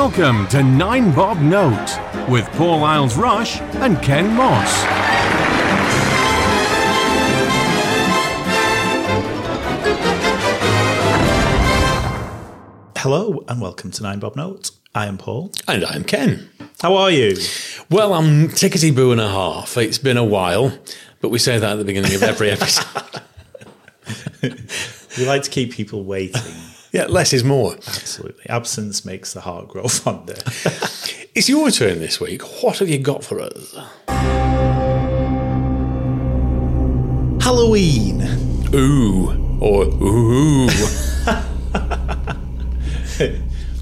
Welcome to Nine Bob Note with Paul Isles Rush and Ken Moss. Hello and welcome to Nine Bob Note. I am Paul. And I'm Ken. How are you? Well, I'm tickety boo and a half. It's been a while, but we say that at the beginning of every episode. We like to keep people waiting. Yeah, less is more. Absolutely. Absence makes the heart grow fonder. It's your turn this week. What have you got for us? Halloween. Ooh, or ooh.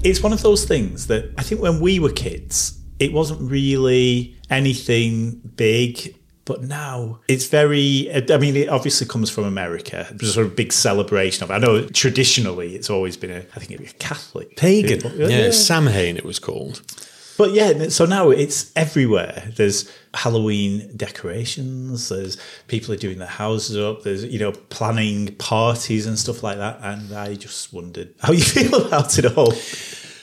It's one of those things that I think when we were kids, it wasn't really anything big. But now it's very, I mean, it obviously comes from America. There's a sort of big celebration of it. I know traditionally it's always been a, I think it'd be a Catholic. Pagan. people. Yeah, Samhain it was called. But yeah, so now it's everywhere. There's Halloween decorations. There's people are doing their houses up. There's you know planning parties and stuff like that. And I just wondered how you feel about it all.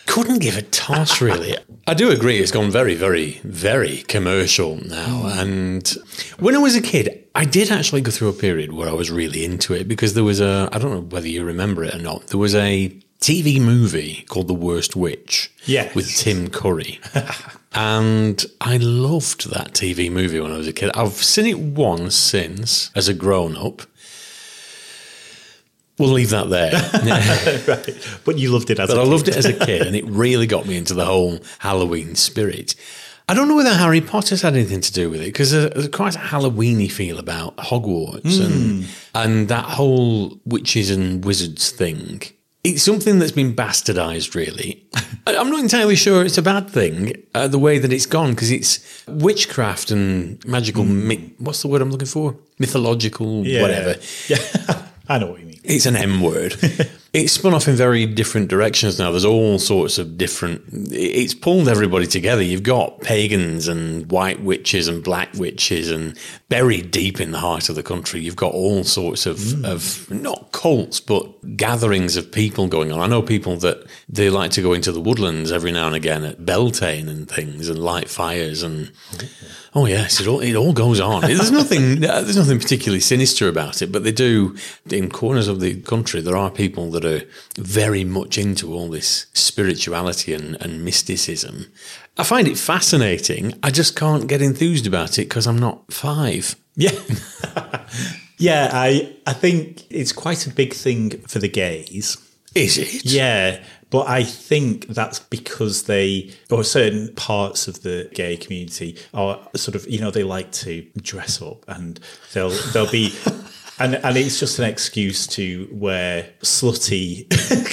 Couldn't give a toss, really. I do agree, it's gone very, very, very commercial now. Hmm. And when I was a kid, I did actually go through a period where I was really into it because there was a, I don't know whether you remember it or not, there was a TV movie called The Worst Witch with Tim Curry. and I loved that TV movie when I was a kid. I've seen it once since as a grown up. We'll leave that there. right. But you loved it as But a I kid. loved it as a kid, and it really got me into the whole Halloween spirit. I don't know whether Harry Potter's had anything to do with it because there's quite a Halloweeny feel about Hogwarts and and that whole witches and wizards thing. It's something that's been bastardized, really. I'm not entirely sure it's a bad thing uh, the way that it's gone because it's witchcraft and magical. Mi- what's the word I'm looking for? Mythological, Yeah. whatever. Yeah. I know what you mean. It's an M word. it's spun off in very different directions now. There's all sorts of different. It's pulled everybody together. You've got pagans and white witches and black witches, and buried deep in the heart of the country, you've got all sorts of, hmm. of not cults, but gatherings of people going on. I know people that they like to go into the woodlands every now and again at Beltane and things and light fires and. Oh yes, it all it all goes on. There's nothing there's nothing particularly sinister about it, but they do in corners of the country. There are people that are very much into all this spirituality and, and mysticism. I find it fascinating. I just can't get enthused about it because I'm not five. Yeah. yeah, I I think it's quite a big thing for the gays. Is it? Yeah, but I think that's because they, or certain parts of the gay community are sort of, you know, they like to dress up and they'll they'll be. And, and it's just an excuse to wear slutty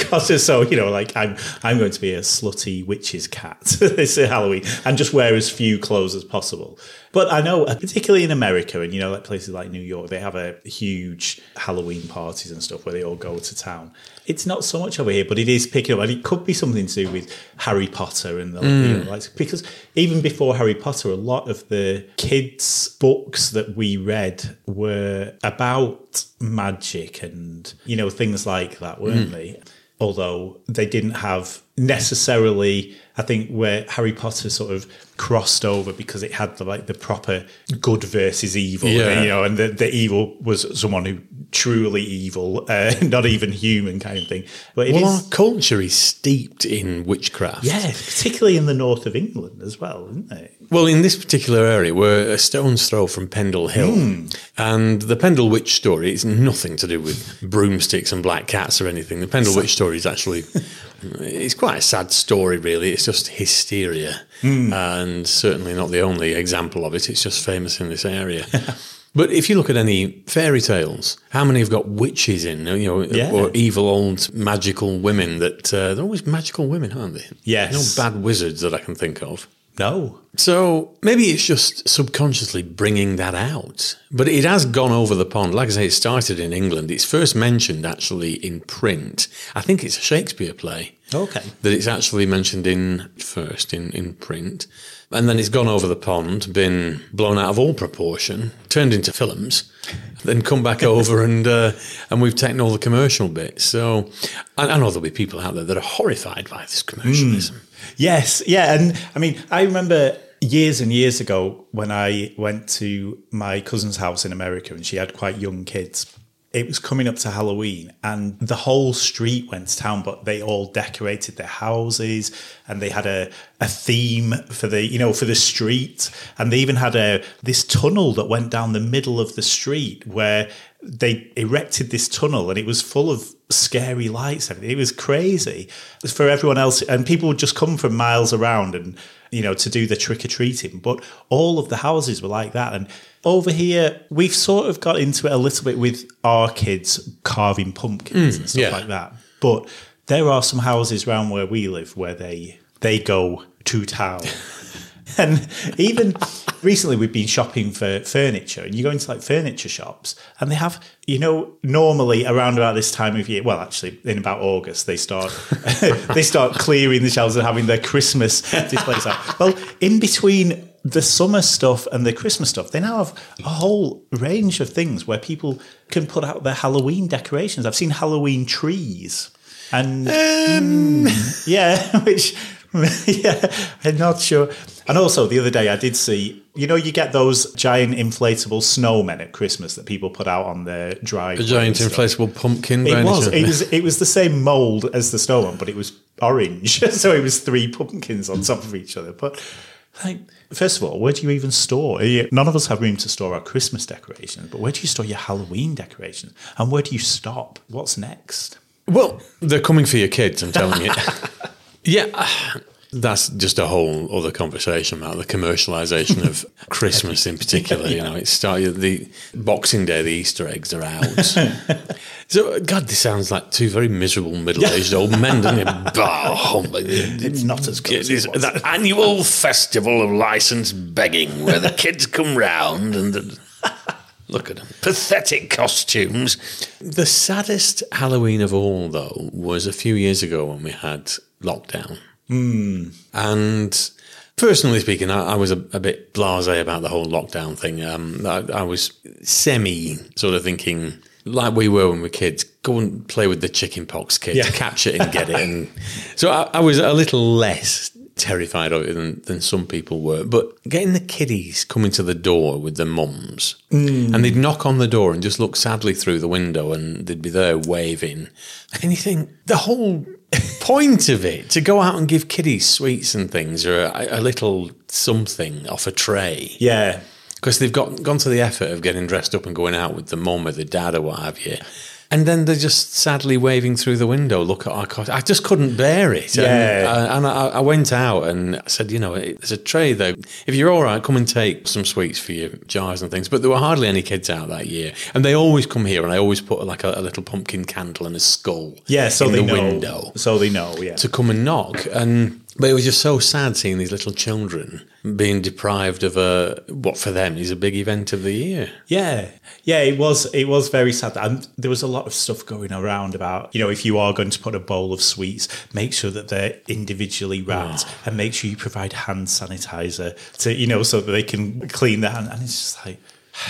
costumes. So you know, like I'm I'm going to be a slutty witch's cat this Halloween and just wear as few clothes as possible. But I know, uh, particularly in America and you know, like places like New York, they have a huge Halloween parties and stuff where they all go to town. It's not so much over here, but it is picking up, and it could be something to do with Harry Potter and the, you know, like because even before Harry Potter, a lot of the kids' books that we read were about magic and you know things like that, weren't hmm. they? Although they didn't have necessarily, I think where Harry Potter sort of crossed over because it had the like the proper good versus evil, Yeah. you know, and the, the evil was someone who truly evil, uh, not even human kind of thing. But it is, Well, our culture is steeped in witchcraft. yeah, particularly in the north of England as well, isn't it? Well, in this particular area, we're a stone's throw from Pendle Hill. And the Pendle Witch story is nothing to do with broomsticks and black cats or anything. The Pendle Witch story is actually, it's quite a sad story, really. It's just hysteria. And certainly not the only example of it. It's just famous in this area. But if you look at any fairy tales, how many have got witches in, you know, Yeah. or evil old magical women that, uh, they're always magical women, aren't they? Yes. No bad wizards that I can think of. No. So maybe it's just subconsciously bringing that out. But it has gone over the pond. Like I say, it started in England. It's first mentioned actually in print. I think it's a Shakespeare play. Okay. That it's actually mentioned in first in, in print. And then it's gone over the pond, been blown out of all proportion, turned into films, then come back over and uh, and we've taken all the commercial bits. So I, I know there'll be people out there that are horrified by this commercialism. Yes, yeah, and I mean, I remember years and years ago when I went to my cousin's house in America, and she had quite young kids. It was coming up to Halloween, and the whole street went to town. But they all decorated their houses, and they had a, a theme for the you know for the street, and they even had a this tunnel that went down the middle of the street where they erected this tunnel, and it was full of scary lights. It was crazy for everyone else, and people would just come from miles around and you know to do the trick or treating. But all of the houses were like that, and over here we've sort of got into it a little bit with our kids carving pumpkins mm, and stuff yeah. like that. But there are some houses around where we live where they they go to town. And even recently, we've been shopping for furniture, and you go into like furniture shops, and they have, you know, normally around about this time of year. Well, actually, in about August, they start they start clearing the shelves and having their Christmas displays out. Well, in between the summer stuff and the Christmas stuff, they now have a whole range of things where people can put out their Halloween decorations. I've seen Halloween trees, and mm, yeah, which yeah, I'm not sure. And also, the other day I did see, you know, you get those giant inflatable snowmen at Christmas that people put out on their drive. A giant inflatable pumpkin. It was. It was. It was the same mold as the snowman, but it was orange. so it was three pumpkins on top of each other. But like, first of all, where do you even store? None of us have room to store our Christmas decorations, but where do you store your Halloween decorations? And where do you stop? What's next? Well, they're coming for your kids, I'm telling you. Yeah, that's just a whole other conversation about the commercialization of Christmas in particular. You know, it started the Boxing Day, the Easter eggs are out. so, God, this sounds like two very miserable middle-aged old men, doesn't it? Bah, oh, It's not as good as It is it that annual festival of license begging where the kids come round and the, look at them pathetic costumes. The saddest Halloween of all, though, was a few years ago when we had lockdown. And personally speaking, I, I was a, a bit blasé about the whole lockdown thing. Um, I, I was semi sort of thinking, like we were when we were kids, go and play with the chicken pox kid, Yeah. catch it and get it. And so I, I was a little less terrified of it than, than some people were. But getting the kiddies coming to the door with their mums, and they'd knock on the door and just look sadly through the window, and they'd be there waving. And you think the whole point of it to go out and give kiddies sweets and things, or a, a little something off a tray, Yeah. because they've got gone to the effort of getting dressed up and going out with the mum or the dad or what have you. And then they're just sadly waving through the window. Look at our costume. I just couldn't bear it. And, Yeah. uh, and I, I went out and I said, you know, there's a tray though. If you're all right, come and take some sweets for your jars and things. But there were hardly any kids out that year, and they always come here, and I always put like a, a little pumpkin candle and a skull. Yeah, so in they the know. window So they know, yeah. to come and knock. And but it was just so sad seeing these little children being deprived of a what for them is a big event of the year. Yeah, yeah, it was. It was very sad, and there was a lot of stuff going around about you know if you are going to put a bowl of sweets, make sure that they're individually wrapped, ah. and make sure you provide hand sanitizer to you know so that they can clean their hand. And it's just like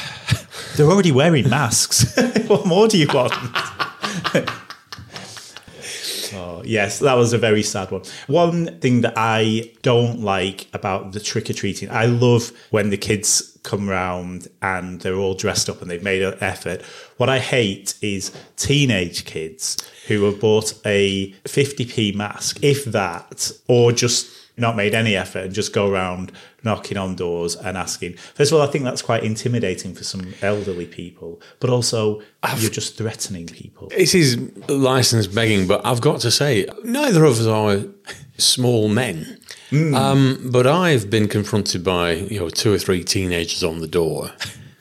they're already wearing masks. what more do you want? Yes, that was a very sad one. One thing that I don't like about the trick or treating, I love when the kids come round and they're all dressed up and they've made an effort. What I hate is teenage kids who have bought a 50p mask, if that, or just not made any effort and just go around knocking on doors and asking. First of all, I think that's quite intimidating for some elderly people, but also you're just threatening people. This is license begging, but I've got to say, neither of us are small men. Um, but I've been confronted by you know two or three teenagers on the door,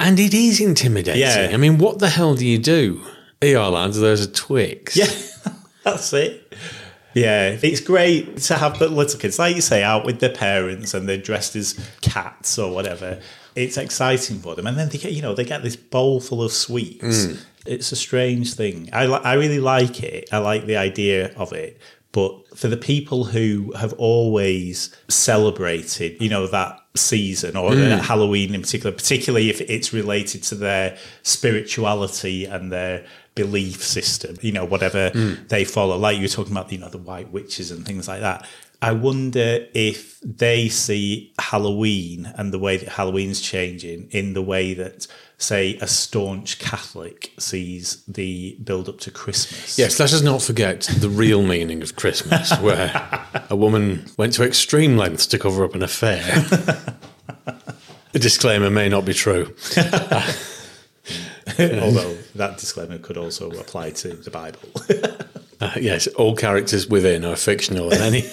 and it is intimidating. Yeah. I mean, what the hell do you do? Here, lads. There's a Twix. Yeah, that's it. Yeah, it's great to have the little kids, like you say, out with their parents and they're dressed as cats or whatever. It's exciting for them, and then they get, you know, they get this bowl full of sweets. Mm. It's a strange thing. I li- I really like it. I like the idea of it, But for the people who have always celebrated, you know, that season or hmm. Halloween in particular, particularly if it's related to their spirituality and their belief system, you know, whatever hmm. they follow, like you were talking about, you know, the white witches and things like that. I wonder if they see Halloween and the way that Halloween's changing in the way that, say, a staunch Catholic sees the build up to Christmas. Yes, let us not forget the real meaning of Christmas, where a woman went to extreme lengths to cover up an affair. the disclaimer may not be true. Although that disclaimer could also apply to the Bible. Uh, yes, all characters within are fictional, and any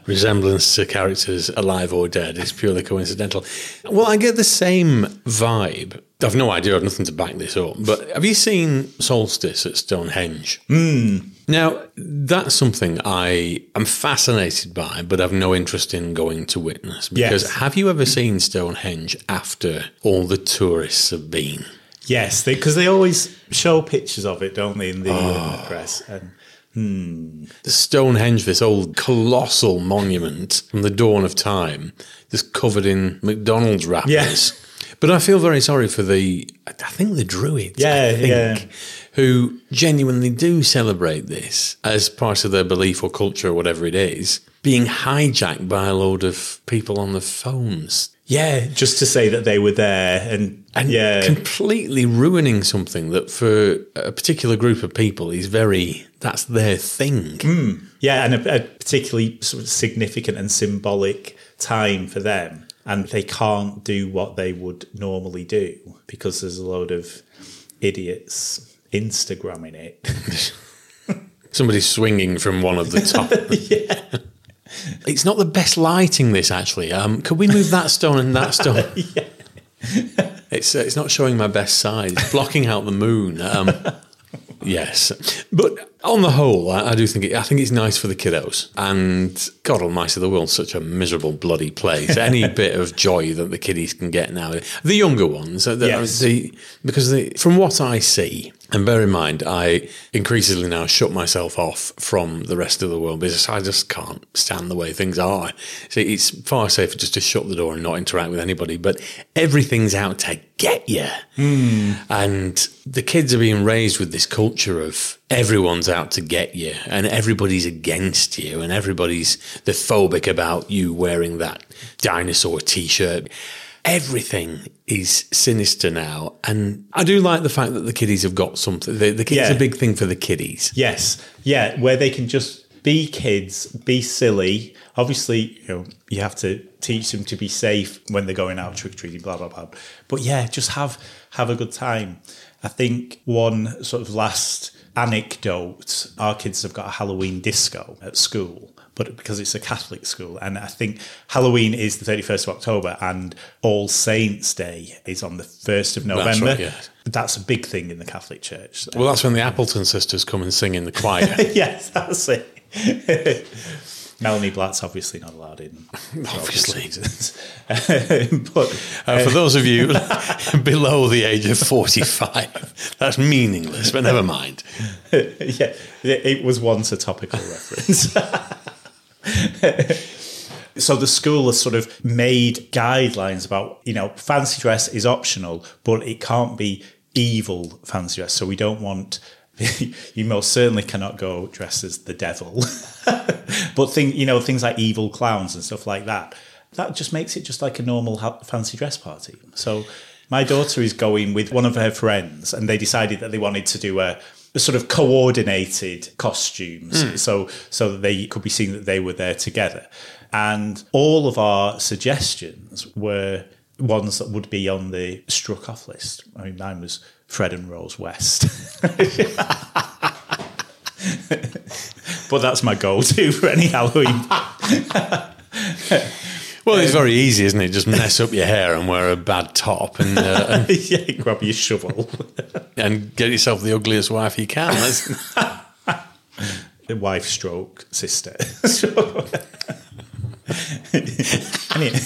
resemblance to characters alive or dead is purely coincidental. Well, I get the same vibe. I've no idea, I've nothing to back this up, but have you seen Solstice at Stonehenge? Now, that's something I am fascinated by, but I have no interest in going to witness. Because Yes. have you ever seen Stonehenge after all the tourists have been? yes, because they, always show pictures of it, don't they, in the, in the press? And The Stonehenge, this old colossal monument from the dawn of time, just covered in McDonald's wrappers. Yes. But I feel very sorry for the, I think the Druids, Yeah, I think, yeah. Who genuinely do celebrate this as part of their belief or culture or whatever it is, being hijacked by a load of people on the phones. yeah, just to say that they were there and, And yeah. completely ruining something that for a particular group of people is very, that's their thing. Hmm. Yeah, and a, a particularly sort of significant and symbolic time for them. And they can't do what they would normally do because there's a load of idiots Instagramming it. Somebody's swinging from one of the top. yeah. It's not the best lighting, this actually. Um, could we move that stone and that stone? It's uh, it's not showing my best side. It's blocking out the moon. Um, yes, but on the whole, I, I do think it, I think it's nice for the kiddos. And God Almighty, the world's such a miserable bloody place. Any bit of joy that the kiddies can get now, the younger ones, uh, the, Yes. the, because the, from what I see, and bear in mind, I increasingly now shut myself off from the rest of the world because I just can't stand the way things are. So it's far safer just to shut the door and not interact with anybody. But everything's out to get you. And the kids are being raised with this culture of everyone's out to get you and everybody's against you and everybody's the phobic about you wearing that dinosaur t-shirt. Everything is sinister now. And I do like the fact that the kiddies have got something. The, the kids Yeah. a big thing for the kiddies. Yes, yeah, where they can just be kids, be silly. Obviously, you know, you have to teach them to be safe when they're going out trick or treating, blah blah blah. But yeah, just have have a good time. I think one sort of last anecdote: our kids have got a Halloween disco at school. But because it's a Catholic school, and I think Halloween is the 31st of October and All Saints' Day is on the 1st of November. right, yeah. That's a big thing in the Catholic Church. Well, that's when the Appleton sisters come and sing in the choir. yes, that's it. Melanie Blatt's obviously not allowed in. for Obviously. but Uh, for those of you below the age of 45, that's meaningless, but never mind. yeah, it it was once a topical reference. so the school has sort of made guidelines about, you know, fancy dress is optional, but it can't be evil fancy dress. So we don't want. You most certainly cannot go dressed as the devil, but thing you know things like evil clowns and stuff like that. That just makes it just like a normal ha- fancy dress party. So my daughter is going with one of her friends, and they decided that they wanted to do a, a sort of coordinated costumes, hmm. so so that they could be seen that they were there together. And all of our suggestions were ones that would be on the struck off list. I mean, mine was Fred and Rose West. but that's my go-to for any Halloween. Well, it's very easy, isn't it? Just mess up your hair and wear a bad top and, uh, and, yeah, grab your shovel. and get yourself the ugliest wife you can. the wife stroke sister. Anyway,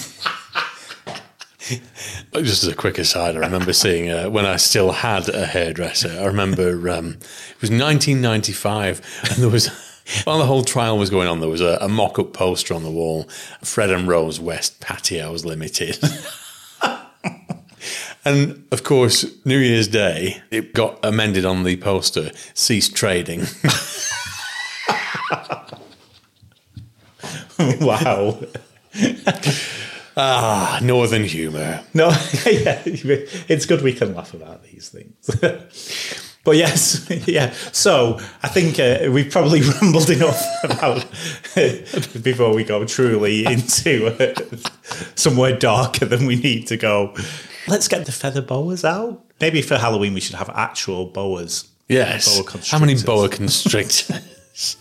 Just as a quick aside, I remember seeing uh, when I still had a hairdresser. I remember um, it was 1995, and there was While the whole trial was going on, there was a, a mock up poster on the wall Fred and Rose West Patios Limited. and of course, New Year's Day, it got amended on the poster ceased trading. wow. ah, Northern humour. No, yeah, it's good we can laugh about these things. But yes, yeah. So I think uh, we've probably rambled enough about before we go truly into uh, somewhere darker than we need to go. Let's get the feather boas out. Maybe for Halloween we should have actual boas. Yes. Boa How many boa constrictors?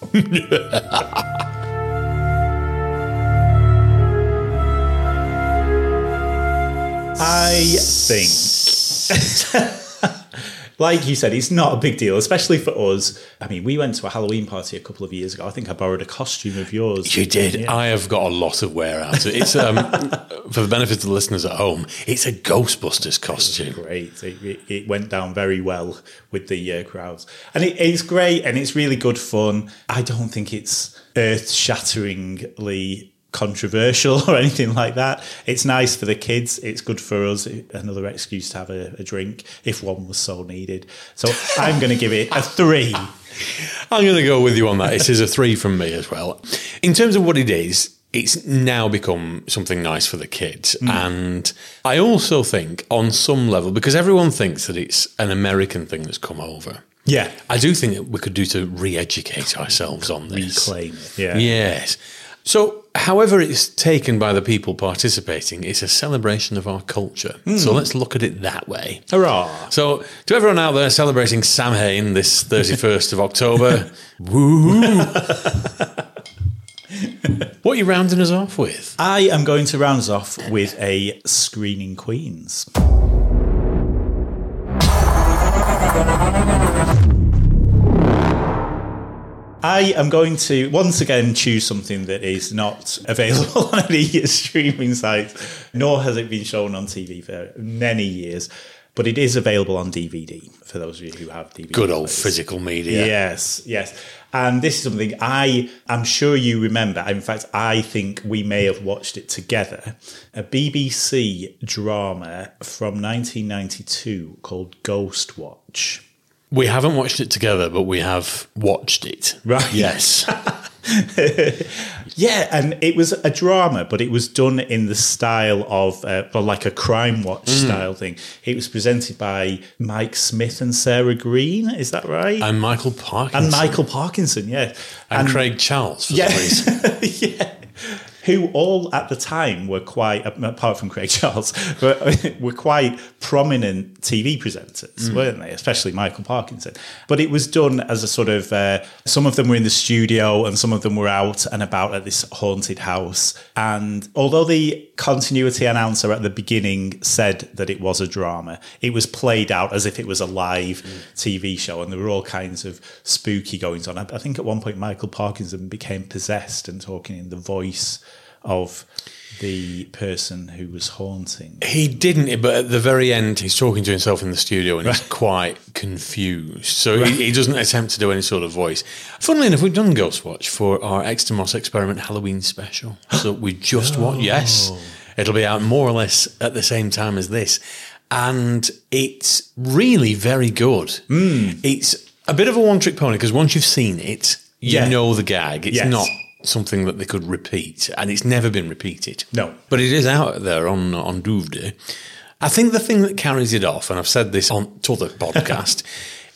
I think, like you said, it's not a big deal, especially for us. I mean, we went to a Halloween party a couple of years ago. I think I borrowed a costume of yours. You did. Yeah. I have got a lot of wear out. It's um, for the benefit of the listeners at home. It's a Ghostbusters costume. great. It, it, it went down very well with the uh, crowds, and it, it's great and it's really good fun. I don't think it's earth-shatteringly controversial or anything like that. It's nice for the kids. It's good for us. Another excuse to have a, a drink if one was so needed. So I'm going to give it a three. I'm going to go with you on that. It is a three from me as well. In terms of what it is, it's now become something nice for the kids. Mm. And I also think, on some level, because everyone thinks that it's an American thing that's come over. Yeah. I do think that we could do to re-educate ourselves on this. Reclaim it. Yeah. Yes. So, however it's taken by the people participating, it's a celebration of our culture. Hmm. So let's look at it that way. Hurrah. So, to everyone out there celebrating Samhain this 31st of October, woo! what are you rounding us off with? I am going to round us off with a screening Queens. I am going to once again choose something that is not available on any streaming sites, nor has it been shown on TV for many years, but it is available on DVD for those of you who have DVD. Good old players. physical media. Yes, yes. And this is something I am sure you remember. In fact, I think we may have watched it together. A BBC drama from 1992 called Ghost Watch. We haven't watched it together, but we have watched it. Right. Yes. Yeah, and it was a drama, but it was done in the style of, uh, well, like a crime watch style thing. It was presented by Mike Smith and Sarah Greene. Is that right? and Michael Parkinson. and Michael Parkinson, yeah. And Craig Charles, for Yeah. some reason. yeah. Who all at the time were quite, apart from Craig Charles, were, were quite prominent TV presenters, weren't they? Especially Michael Parkinson. But it was done as a sort of, uh, some of them were in the studio and some of them were out and about at this haunted house. And although the continuity announcer at the beginning said that it was a drama, it was played out as if it was a live mm. TV show. And there were all kinds of spooky goings on. I, I think at one point Michael Parkinson became possessed and talking in the voice of the person who was haunting. He didn't, but at the very end, he's talking to himself in the studio and he's quite confused. So he, he doesn't attempt to do any sort of voice. Funnily enough, we've done Ghost Watch for our Extremos Experiment Halloween special. So we just oh. watched, yes. It'll be out more or less at the same time as this. And it's really very good. Hmm. It's a bit of a one trick pony because once you've seen it, you Yeah. know the gag. It's Yes. not something that they could repeat, and it's never been repeated. No. but it is out there on on Doovday. I think the thing that carries it off, and I've said this on to the podcast,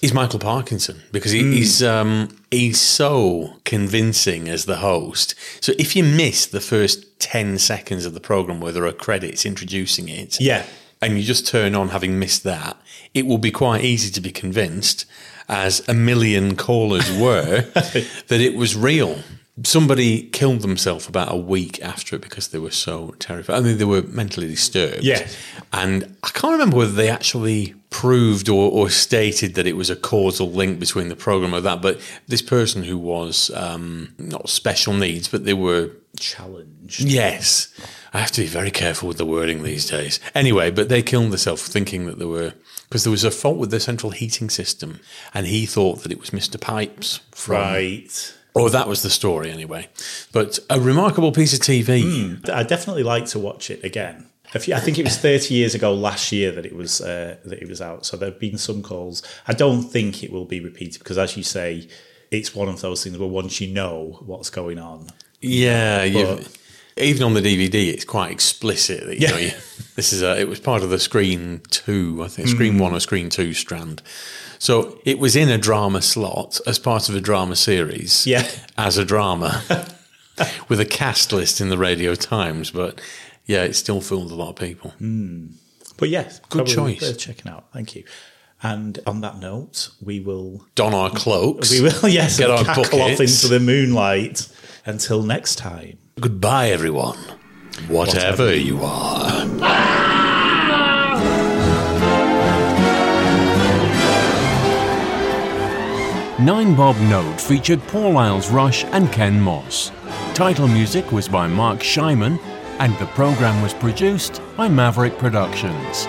is Michael Parkinson because he, he's um, he's so convincing as the host. So if you miss the first ten seconds of the program where there are credits introducing it, Yeah. and you just turn on having missed that, it will be quite easy to be convinced, as a million callers were, that it was real. Somebody killed themselves about a week after it because they were so terrified. I mean, they were mentally disturbed. Yeah. And I can't remember whether they actually proved or, or stated that it was a causal link between the program or that, but this person who was um, not special needs, but they were challenged. Yes. I have to be very careful with the wording these days. Anyway, but they killed themselves thinking that there were because there was a fault with the central heating system, and he thought that it was Mr. Pipes from Right. Or that was the story anyway. But a remarkable piece of TV. I definitely like to watch it again. A few- I think it was 30 years ago last year that it was uh, that it was out. So there have been some calls. I don't think it will be repeated because, as you say, it's one of those things where once you know what's going on, Yeah, But- even on the DVD, it's quite explicit. That, you Yeah. know, you, this is a, it was part of the Screen Two, I think, Screen mm. One or Screen Two strand. So it was in a drama slot as part of a drama series. Yeah. as a drama with a cast list in the Radio Times, but yeah, it still fooled a lot of people. Hmm. But yes, Good choice. worth checking out. Thank you. And on that note, we will Don our cloaks. we will yes Get our cackle off into the moonlight. Until next time. Goodbye, everyone. Whatever, Whatever. you are. Nine Bob Note featured Paul Isles Rush and Ken Moss. Title music was by Mark Scheiman, and the program was produced by Maverick Productions.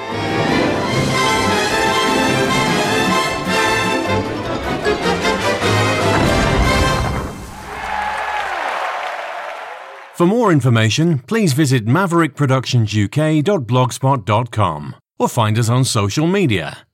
For more information, please visit maverickproductionsuk.blogspot.com or find us on social media.